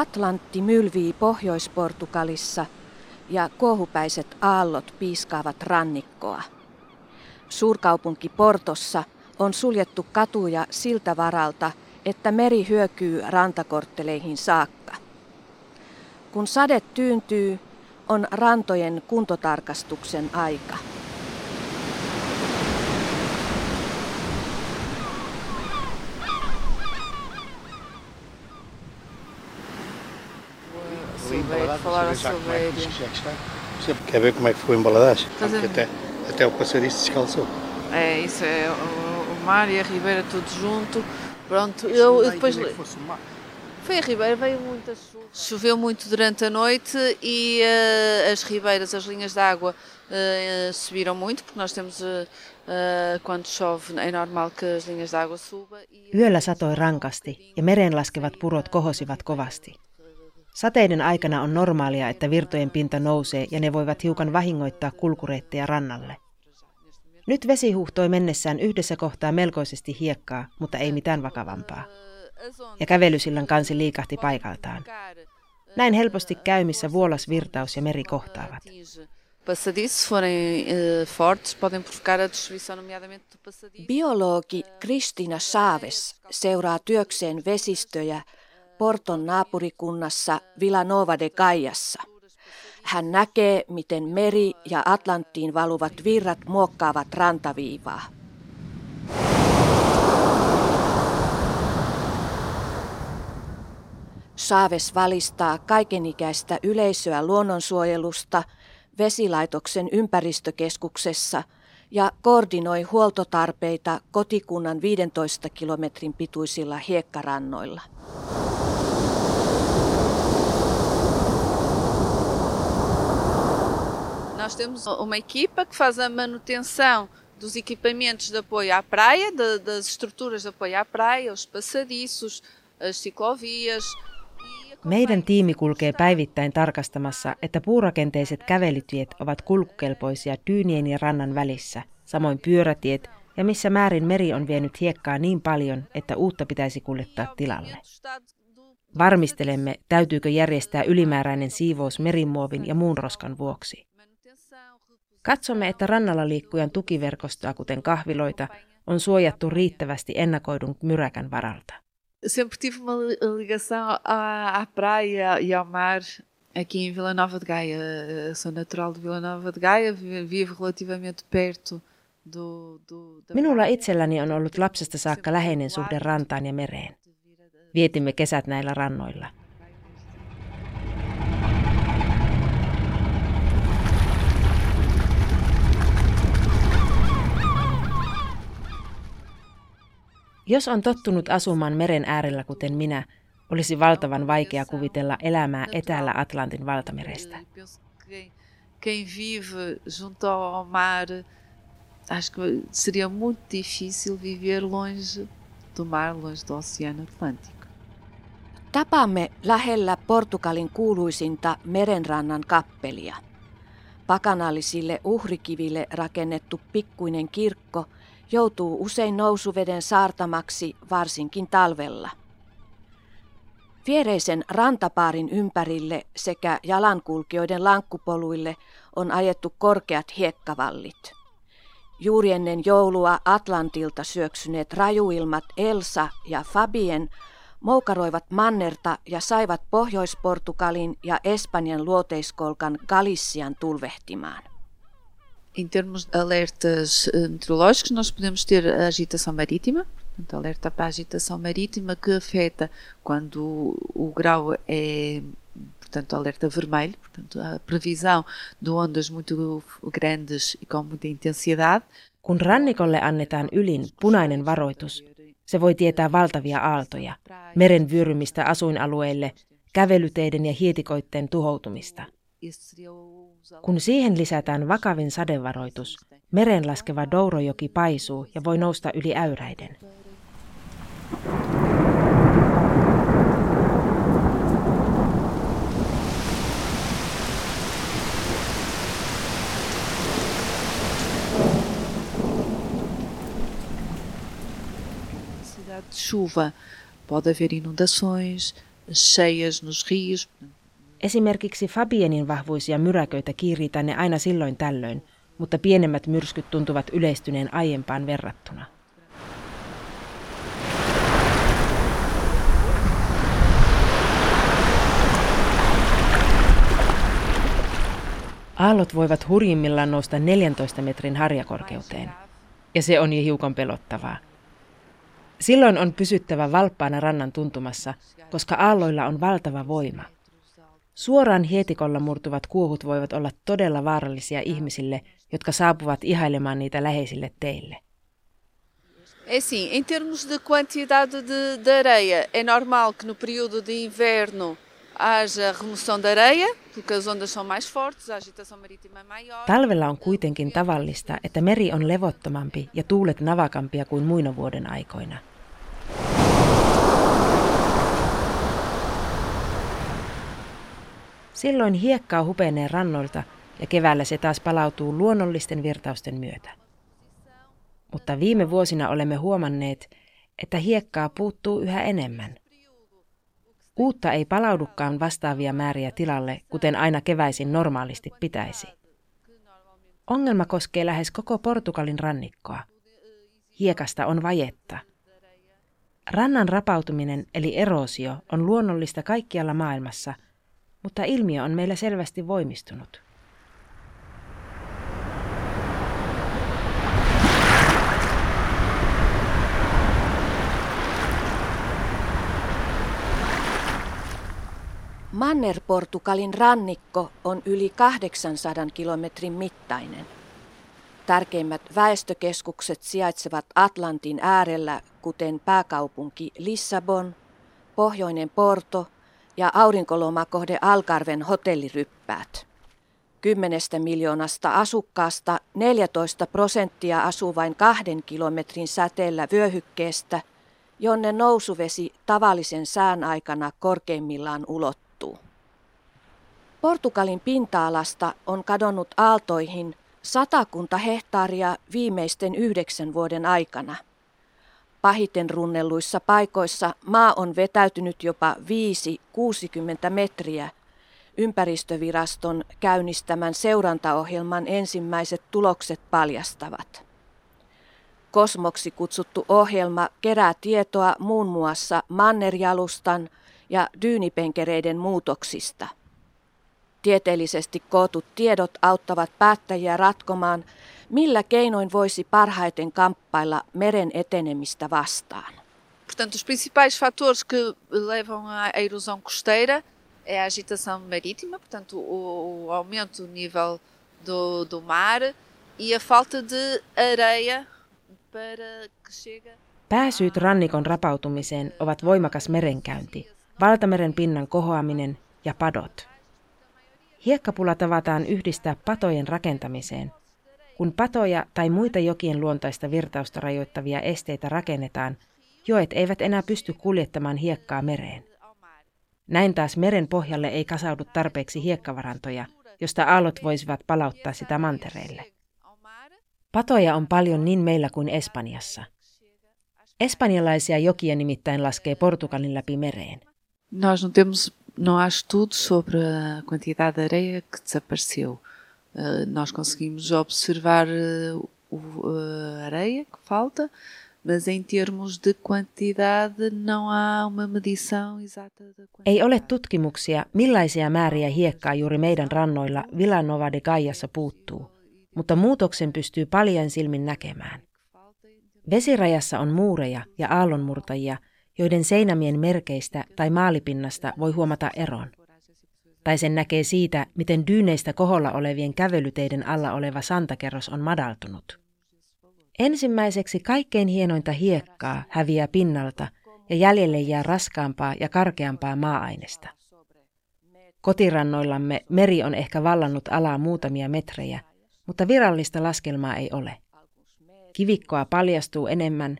Atlantti mylvii Pohjois-Portugalissa ja kuohupäiset aallot piiskaavat rannikkoa. Suurkaupunki Portossa on suljettu katuja siltä varalta, että meri hyökyy rantakortteleihin saakka. Kun sade tyyntyy, on rantojen kuntotarkastuksen aika. Silveira, falaram Silveira. Você quer ver como é que foi a embaladagem? Até, até o passadiço descalçou. É, isso é o, o mar e a Ribeira tudo junto. Pronto, eu, eu depois. Foi a Ribeira, veio muita chuva. Choveu muito durante a noite e uh, as ribeiras, as linhas de água uh, subiram muito, porque nós temos, uh, quando chove, é normal que as linhas de água subam. E... Yöllä satoi rankasti ja mereen laskevat purot kohosivat kovasti. Sateiden aikana on normaalia, että virtojen pinta nousee ja ne voivat hiukan vahingoittaa kulkureitteja rannalle. Nyt vesi huuhtoi mennessään yhdessä kohtaa melkoisesti hiekkaa, mutta ei mitään vakavampaa. Ja kävelysillan kansi liikahti paikaltaan. Näin helposti käy, missä vuolas virtaus ja meri kohtaavat. Biologi Kristina Saaves seuraa työkseen vesistöjä Porton naapurikunnassa Villanova de Gaiassa. Hän näkee, miten meri ja Atlanttiin valuvat virrat muokkaavat rantaviivaa. Saaves valistaa kaikenikäistä yleisöä luonnonsuojelusta vesilaitoksen ympäristökeskuksessa ja koordinoi huoltotarpeita kotikunnan 15 kilometrin pituisilla hiekkarannoilla. Nós temos uma equipa que faz a manutenção dos equipamentos de apoio à praia, de, das estruturas de apoio à praia, os passadiços, as ciclovias. Meidän tiimi kulkee päivittäin tarkastamassa, että puurakenteiset kävelytiet ovat kulkukelpoisia dyynien ja rannan välissä, samoin pyörätiet ja missä määrin meri on vienyt hiekkaa niin paljon, että uutta pitäisi kuljettaa tilalle. Varmistelemme, täytyykö järjestää ylimääräinen siivous merimuovin ja muun roskan vuoksi. Katsomme, että rannalla liikkujan tukiverkostoa, kuten kahviloita, on suojattu riittävästi ennakoidun myräkän varalta. Sempre tive uma ligação à, à praia e ao mar aqui em Vila Nova de Gaia. Sou natural de Vila Nova de Gaia, vivo relativamente perto do, do, Minulla itselläni on ollut lapsesta saakka läheinen suhde rantaan ja mereen. Vietimme kesät näillä rannoilla. Jos on tottunut asumaan meren äärellä kuten minä, olisi valtavan vaikea kuvitella elämää etäällä Atlantin valtamerestä. Quem vive junto ao mar, acho que seria muito difícil viver longe do mar, longe do Oceano Atlântico. Tapaamme lähellä Portugalin kuuluisinta merenrannan kappelia. Pakanallisille uhrikiville rakennettu pikkuinen kirkko – joutuu usein nousuveden saartamaksi varsinkin talvella. Viereisen rantapaarin ympärille sekä jalankulkijoiden lankkupoluille on ajettu korkeat hiekkavallit. Juuri ennen joulua Atlantilta syöksyneet rajuilmat Elsa ja Fabien moukaroivat mannerta ja saivat Pohjois-Portugalin ja Espanjan luoteiskolkan Galician tulvehtimaan. Em termos de alertas eh, meteorológicos, nós podemos ter a agitação marítima, portanto, alerta para a agitação marítima que afeta quando o, o grau é portanto, alerta vermelho, portanto, a previsão de ondas muito grandes e com muita intensidade. Kun rannikolle annetaan ylin punainen varoitus, se voi tietää valtavia aaltoja, meren vyörymistä asuinalueille, kävelyteiden ja hietikoitteen tuhoutumista – kun siihen lisätään vakavin sadevaroitus, meren laskeva Dourojoki paisuu ja voi nousta yli äyräiden. chuva pode haver inundações, cheias nos rios. Esimerkiksi Fabienin vahvuisia myräköitä kiirii tänne aina silloin tällöin, mutta pienemmät myrskyt tuntuvat yleistyneen aiempaan verrattuna. Aallot voivat hurjimmillaan nousta 14 metrin harjakorkeuteen. Ja se on jo hiukan pelottavaa. Silloin on pysyttävä valppaana rannan tuntumassa, koska aalloilla on valtava voima. Suoraan hietikolla murtuvat kuohut voivat olla todella vaarallisia ihmisille, jotka saapuvat ihailemaan niitä läheisille teille. É em termos de quantidade de, de areia, é normal que no período de inverno haja remoção de areia, porque as ondas são mais fortes, a agitação marítima é maior. Talvella on kuitenkin tavallista, että meri on levottomampi ja tuulet navakampia kuin muina vuoden aikoina. Silloin hiekkaa hupenee rannoilta ja keväällä se taas palautuu luonnollisten virtausten myötä. Mutta viime vuosina olemme huomanneet, että hiekkaa puuttuu yhä enemmän. Uutta ei palaudukaan vastaavia määriä tilalle, kuten aina keväisin normaalisti pitäisi. Ongelma koskee lähes koko Portugalin rannikkoa. Hiekasta on vajetta. Rannan rapautuminen eli eroosio on luonnollista kaikkialla maailmassa, mutta ilmiö on meillä selvästi voimistunut. Manner-Portugalin rannikko on yli 800 kilometrin mittainen. Tärkeimmät väestökeskukset sijaitsevat Atlantin äärellä, kuten pääkaupunki Lissabon, pohjoinen Porto ja aurinkolomakohde Algarven hotelliryppäät. Kymmenestä miljoonasta asukkaasta 14 prosenttia asuu vain kahden kilometrin säteellä vyöhykkeestä, jonne nousuvesi tavallisen sään aikana korkeimmillaan ulottuu. Portugalin pinta-alasta on kadonnut aaltoihin satakunta hehtaaria viimeisten yhdeksän vuoden aikana. Pahiten runnelluissa paikoissa maa on vetäytynyt jopa 5-60 metriä. Ympäristöviraston käynnistämän seurantaohjelman ensimmäiset tulokset paljastavat. Kosmoksi kutsuttu ohjelma kerää tietoa muun muassa mannerjalustan, ja dyynipenkereiden muutoksista. Tieteellisesti kootut tiedot auttavat päättäjiä ratkomaan, millä keinoin voisi parhaiten kamppailla meren etenemistä vastaan. Portanto, os principais fatores que levam à erosão costeira é a agitação marítima, portanto, o, o aumento do nível do, do mar e a falta de areia para que chega. Pääsyyt rannikon rapautumiseen ovat voimakas merenkäynti, valtameren pinnan kohoaminen ja padot. Hiekkapula tavataan yhdistää patojen rakentamiseen. Kun patoja tai muita jokien luontaista virtausta rajoittavia esteitä rakennetaan, joet eivät enää pysty kuljettamaan hiekkaa mereen. Näin taas meren pohjalle ei kasaudu tarpeeksi hiekkavarantoja, josta aallot voisivat palauttaa sitä mantereille. Patoja on paljon niin meillä kuin Espanjassa. Espanjalaisia jokia nimittäin laskee Portugalin läpi mereen. Nós não temos, não há estudos sobre a quantidade de areia que desapareceu. Uh, nós conseguimos observar a areia que falta, mas em termos de quantidade não há uma medição exata da. Ei ole tutkimuksia, millaisia määriä hiekkaa juuri meidän rannoilla Villanova de Gaiassa puuttuu, mutta muutoksen pystyy paljon silmin näkemään. Vesirajassa on muureja ja aallonmurtajia – joiden seinämien merkeistä tai maalipinnasta voi huomata eron. Tai sen näkee siitä, miten dyyneistä koholla olevien kävelyteiden alla oleva santakerros on madaltunut. Ensimmäiseksi kaikkein hienointa hiekkaa häviää pinnalta ja jäljelle jää raskaampaa ja karkeampaa maa-ainesta. Kotirannoillamme meri on ehkä vallannut alaa muutamia metrejä, mutta virallista laskelmaa ei ole. Kivikkoa paljastuu enemmän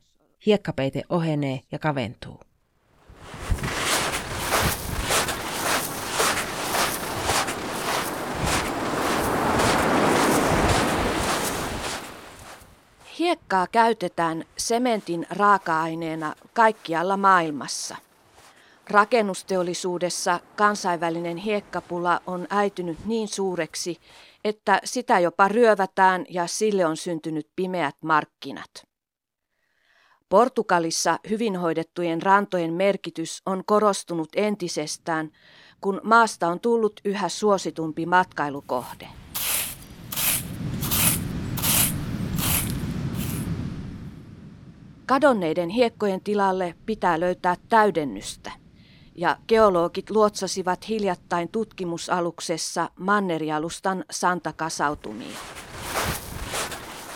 hiekkapeite ohenee ja kaventuu. Hiekkaa käytetään sementin raaka-aineena kaikkialla maailmassa. Rakennusteollisuudessa kansainvälinen hiekkapula on äitynyt niin suureksi, että sitä jopa ryövätään ja sille on syntynyt pimeät markkinat. Portugalissa hyvin hoidettujen rantojen merkitys on korostunut entisestään, kun maasta on tullut yhä suositumpi matkailukohde. Kadonneiden hiekkojen tilalle pitää löytää täydennystä ja geologit luotsasivat hiljattain tutkimusaluksessa mannerialustan santakasautumia.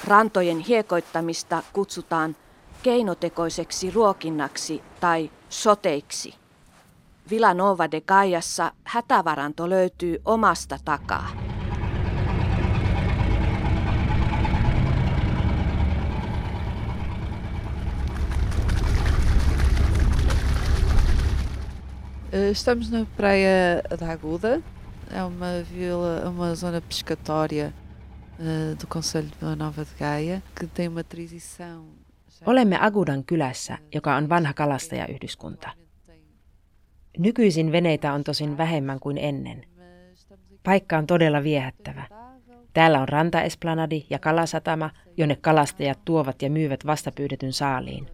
Rantojen hiekoittamista kutsutaan keinotekoiseksi ruokinnaksi tai soteiksi. Villanova de Gaiassa hätävaranto löytyy omasta takaa. Estamos na Praia da Aguda, é uma vila, uma zona pescatória uh, do Conselho de Vila Nova de Gaia, que tem uma tradição. Olemme Agudan kylässä, joka on vanha kalastajayhdyskunta. Nykyisin veneitä on tosin vähemmän kuin ennen. Paikka on todella viehättävä. Täällä on rantaesplanadi ja kalasatama, jonne kalastajat tuovat ja myyvät vastapyydetyn saaliin.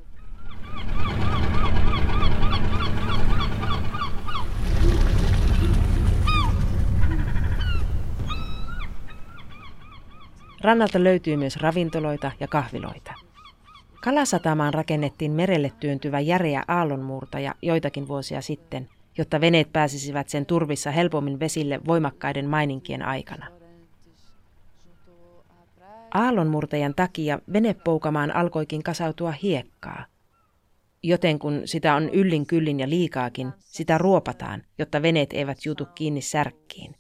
Rannalta löytyy myös ravintoloita ja kahviloita. Kalasatamaan rakennettiin merelle työntyvä järeä aallonmurtaja joitakin vuosia sitten, jotta veneet pääsisivät sen turvissa helpommin vesille voimakkaiden maininkien aikana. Aallonmurtajan takia venepoukamaan alkoikin kasautua hiekkaa. Joten kun sitä on yllin kyllin ja liikaakin, sitä ruopataan, jotta veneet eivät jutu kiinni särkkiin.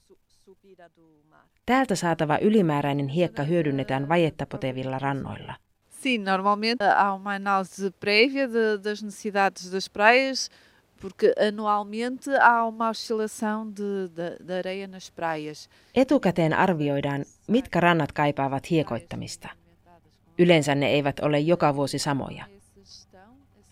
Täältä saatava ylimääräinen hiekka hyödynnetään vajetta potevilla rannoilla. Sim, normalmente há uma análise prévia de, das necessidades das praias, porque anualmente há uma oscilação de, de, de areia nas praias. Etukäteen arvioidaan, mitkä rannat kaipaavat hiekoittamista. Yleensä ne eivät ole joka vuosi samoja.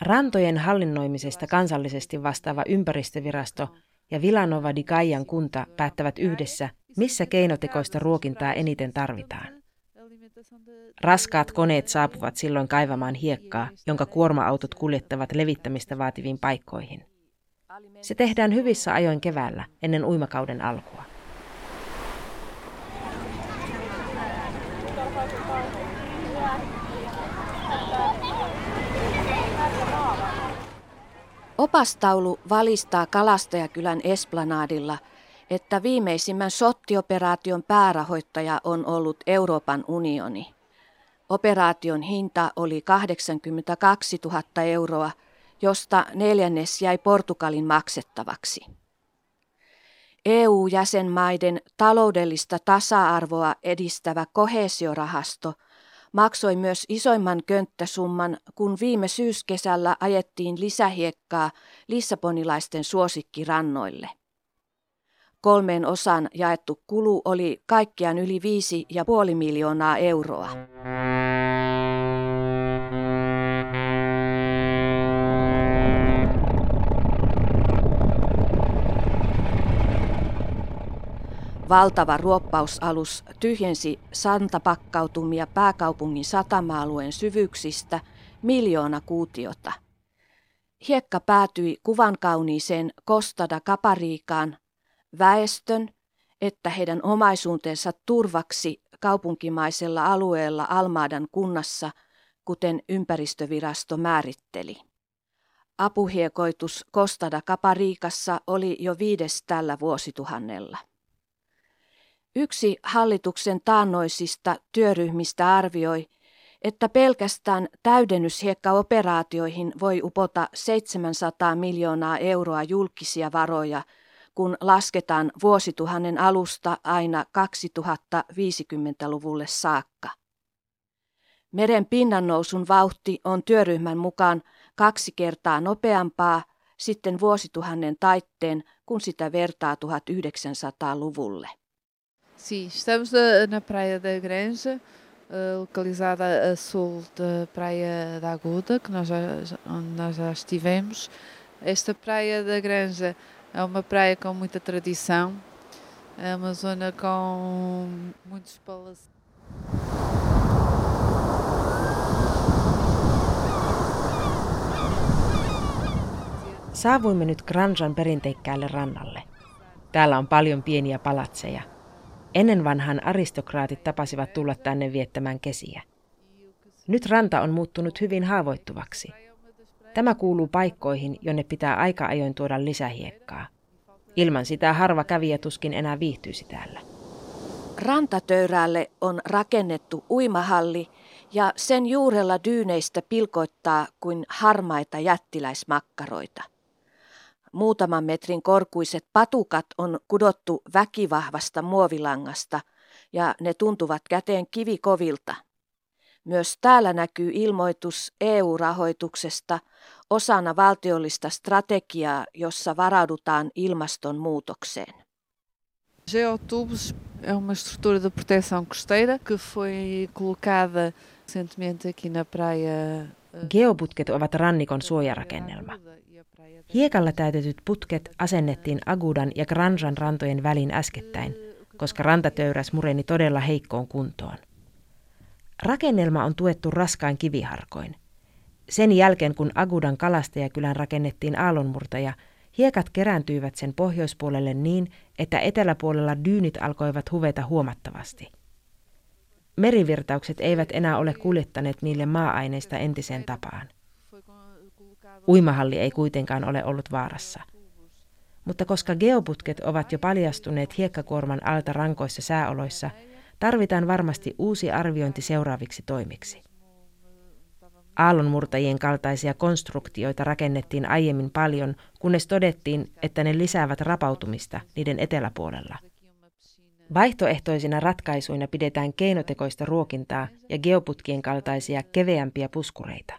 Rantojen hallinnoimisesta kansallisesti vastaava ympäristövirasto ja Villanova di Gaian kunta päättävät yhdessä, missä keinotekoista ruokintaa eniten tarvitaan. Raskaat koneet saapuvat silloin kaivamaan hiekkaa, jonka kuorma-autot kuljettavat levittämistä vaativiin paikkoihin. Se tehdään hyvissä ajoin keväällä ennen uimakauden alkua. Opastaulu valistaa Kalastajakylän Esplanadilla, että viimeisimmän sottioperaation päärahoittaja on ollut Euroopan unioni. Operaation hinta oli 82 000 euroa, josta neljännes jäi Portugalin maksettavaksi. EU-jäsenmaiden taloudellista tasa-arvoa edistävä kohesiorahasto – maksoi myös isoimman könttäsumman, kun viime syyskesällä ajettiin lisähiekkaa lissabonilaisten suosikkirannoille. Kolmeen osan jaettu kulu oli kaikkiaan yli viisi ja puoli miljoonaa euroa. Valtava ruoppausalus tyhjensi santapakkautumia pääkaupungin satama-alueen syvyyksistä miljoona kuutiota. Hiekka päätyi kuvan kauniiseen Kostada Kapariikaan väestön, että heidän omaisuutensa turvaksi kaupunkimaisella alueella Almaadan kunnassa, kuten ympäristövirasto määritteli. Apuhiekoitus Kostada Kapariikassa oli jo viides tällä vuosituhannella. Yksi hallituksen taannoisista työryhmistä arvioi, että pelkästään täydennyshiekkaoperaatioihin voi upota 700 miljoonaa euroa julkisia varoja, kun lasketaan vuosituhannen alusta aina 2050-luvulle saakka. Meren pinnannousun vauhti on työryhmän mukaan kaksi kertaa nopeampaa sitten vuosituhannen taitteen, kun sitä vertaa 1900-luvulle. Sim, estamos na, na Praia da Granja, uh, localizada a sul da Praia da Aguda, que nós já, onde nós já estivemos. Esta praia da Granja é uma praia com muita tradição, é uma zona com muitos palaceiros. Saavuimme nyt Granjan perinteikkäälle rannalle. Täällä on paljon pieniä palatseja. Ennen vanhan aristokraatit tapasivat tulla tänne viettämään kesiä. Nyt ranta on muuttunut hyvin haavoittuvaksi. Tämä kuuluu paikkoihin, jonne pitää aika ajoin tuoda lisähiekkaa. Ilman sitä harva kävijä tuskin enää viihtyisi täällä. Rantatöyrälle on rakennettu uimahalli ja sen juurella dyyneistä pilkoittaa kuin harmaita jättiläismakkaroita. Muutaman metrin korkuiset patukat on kudottu väkivahvasta muovilangasta ja ne tuntuvat käteen kivikovilta. Myös täällä näkyy ilmoitus EU-rahoituksesta osana valtiollista strategiaa, jossa varaudutaan ilmastonmuutokseen. Geotubos é uma estrutura de proteção costeira que foi colocada recentemente aqui na praia. Geoputket ovat rannikon suojarakennelma. Hiekalla täytetyt putket asennettiin Agudan ja Granjan rantojen väliin äskettäin, koska rantatöyräs mureni todella heikkoon kuntoon. Rakennelma on tuettu raskain kiviharkoin. Sen jälkeen, kun Agudan kalastajakylän rakennettiin aallonmurtaja, hiekat kerääntyivät sen pohjoispuolelle niin, että eteläpuolella dyynit alkoivat huveta huomattavasti. Merivirtaukset eivät enää ole kuljettaneet niille maa-aineista entiseen tapaan. Uimahalli ei kuitenkaan ole ollut vaarassa. Mutta koska geoputket ovat jo paljastuneet hiekkakuorman alta rankoissa sääoloissa, tarvitaan varmasti uusi arviointi seuraaviksi toimiksi. Aallonmurtajien kaltaisia konstruktioita rakennettiin aiemmin paljon, kunnes todettiin, että ne lisäävät rapautumista niiden eteläpuolella. Vaihtoehtoisina ratkaisuina pidetään keinotekoista ruokintaa ja geoputkien kaltaisia keveämpiä puskureita.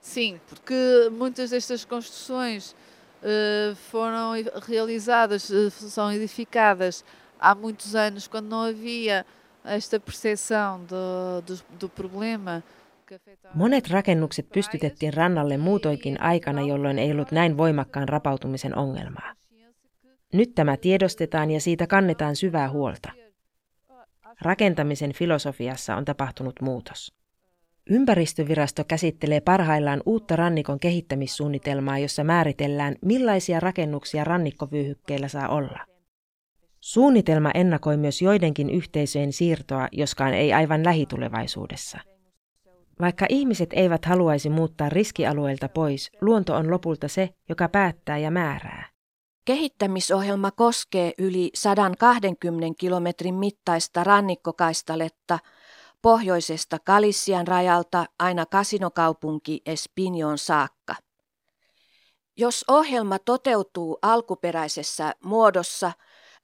Sim, porque muitas destas construções uh, foram realizadas, uh, são edificadas há muitos anos, quando não havia esta percepção do, do, do problema. Monet rakennukset pystytettiin rannalle muutoinkin aikana, jolloin ei ollut näin voimakkaan rapautumisen ongelmaa. Nyt tämä tiedostetaan ja siitä kannetaan syvää huolta. Rakentamisen filosofiassa on tapahtunut muutos. Ympäristövirasto käsittelee parhaillaan uutta rannikon kehittämissuunnitelmaa, jossa määritellään, millaisia rakennuksia rannikkovyöhykkeillä saa olla. Suunnitelma ennakoi myös joidenkin yhteisöjen siirtoa, joskaan ei aivan lähitulevaisuudessa. Vaikka ihmiset eivät haluaisi muuttaa riskialueilta pois, luonto on lopulta se, joka päättää ja määrää. Kehittämisohjelma koskee yli 120 kilometrin mittaista rannikkokaistaletta – pohjoisesta Kalissian rajalta aina kasinokaupunki Espinjoon saakka. Jos ohjelma toteutuu alkuperäisessä muodossa,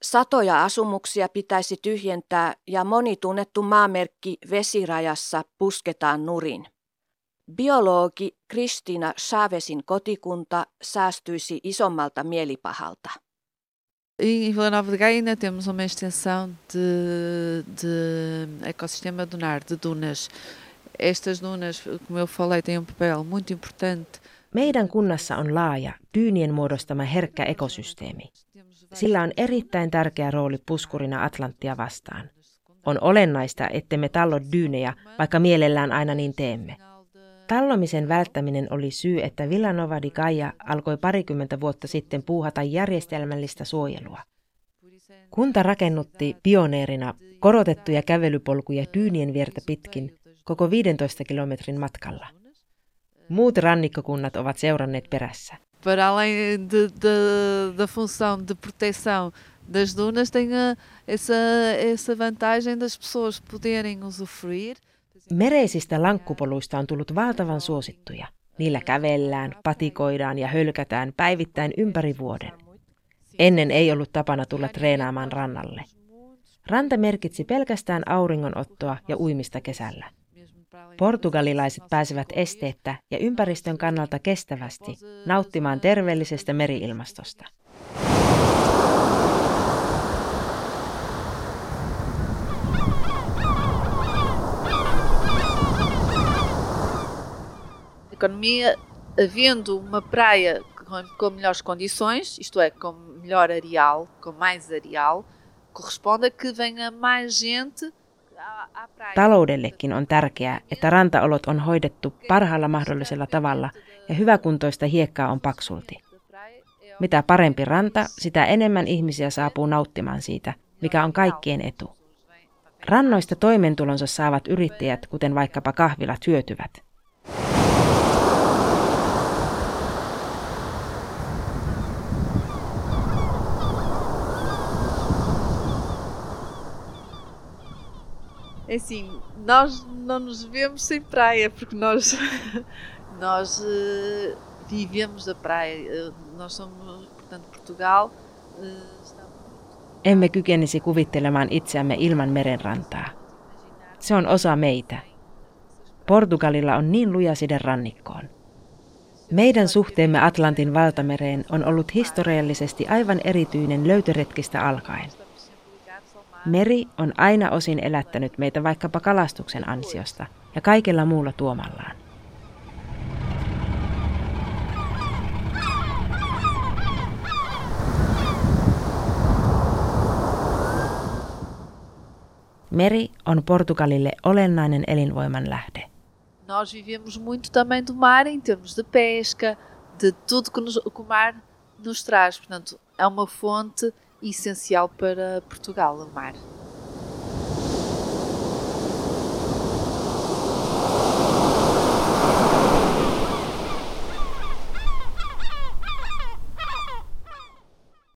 satoja asumuksia pitäisi tyhjentää ja moni tunnettu maamerkki vesirajassa pusketaan nurin. Biologi Kristina Chavezin kotikunta säästyisi isommalta mielipahalta. Em Vila Nova de Gaia ainda temos uma extensão de, de ecossistema dunar, de dunas. Estas dunas, como eu falei, têm um papel muito importante. Meidän kunnassa on laaja, dyynien muodostama herkkä ekosysteemi. Sillä on erittäin tärkeä rooli puskurina Atlanttia vastaan. On olennaista, ettemme tallo dyynejä, vaikka mielellään aina niin teemme. Tallomisen välttäminen oli syy, että Villanova di Gaia alkoi parikymmentä vuotta sitten puuhata järjestelmällistä suojelua. Kunta rakennutti pioneerina korotettuja kävelypolkuja dyynien viertä pitkin koko 15 kilometrin matkalla. Muut rannikkokunnat ovat seuranneet perässä. Das dunas, tem essa, essa vantagem das pessoas poderem usufruir Mereisistä lankkupoluista on tullut valtavan suosittuja. Niillä kävellään, patikoidaan ja hölkätään päivittäin ympäri vuoden. Ennen ei ollut tapana tulla treenaamaan rannalle. Ranta merkitsi pelkästään auringonottoa ja uimista kesällä. Portugalilaiset pääsevät esteettä ja ympäristön kannalta kestävästi nauttimaan terveellisestä meriilmastosta. Economia, havendo uma praia com melhores condições, isto é, com melhor areal, com mais areal, corresponde a que venha mais gente Taloudellekin on tärkeää, että rantaolot on hoidettu parhaalla mahdollisella tavalla ja hyväkuntoista hiekkaa on paksulti. Mitä parempi ranta, sitä enemmän ihmisiä saapuu nauttimaan siitä, mikä on kaikkien etu. Rannoista toimeentulonsa saavat yrittäjät, kuten vaikkapa kahvilat, hyötyvät. Assim, nós não nos vemos sem praia, porque nós, nós uh, vivemos da praia. Uh, nós somos, portanto, Portugal. Uh, Emme kykenisi kuvittelemaan itseämme ilman merenrantaa. Se on osa meitä. Portugalilla on niin luja side rannikkoon. Meidän suhteemme Atlantin valtamereen on ollut historiallisesti aivan erityinen löytöretkistä alkaen. Meri on aina osin elättänyt meitä vaikkapa kalastuksen ansiosta ja kaikella muulla tuomallaan. Meri on Portugalille olennainen elinvoiman lähde. Nós vivemos muito também do mar em termos de pesca, de tudo que, nos, que o mar nos traz. Portanto, é uma fonte essencial para Portugal, o mar.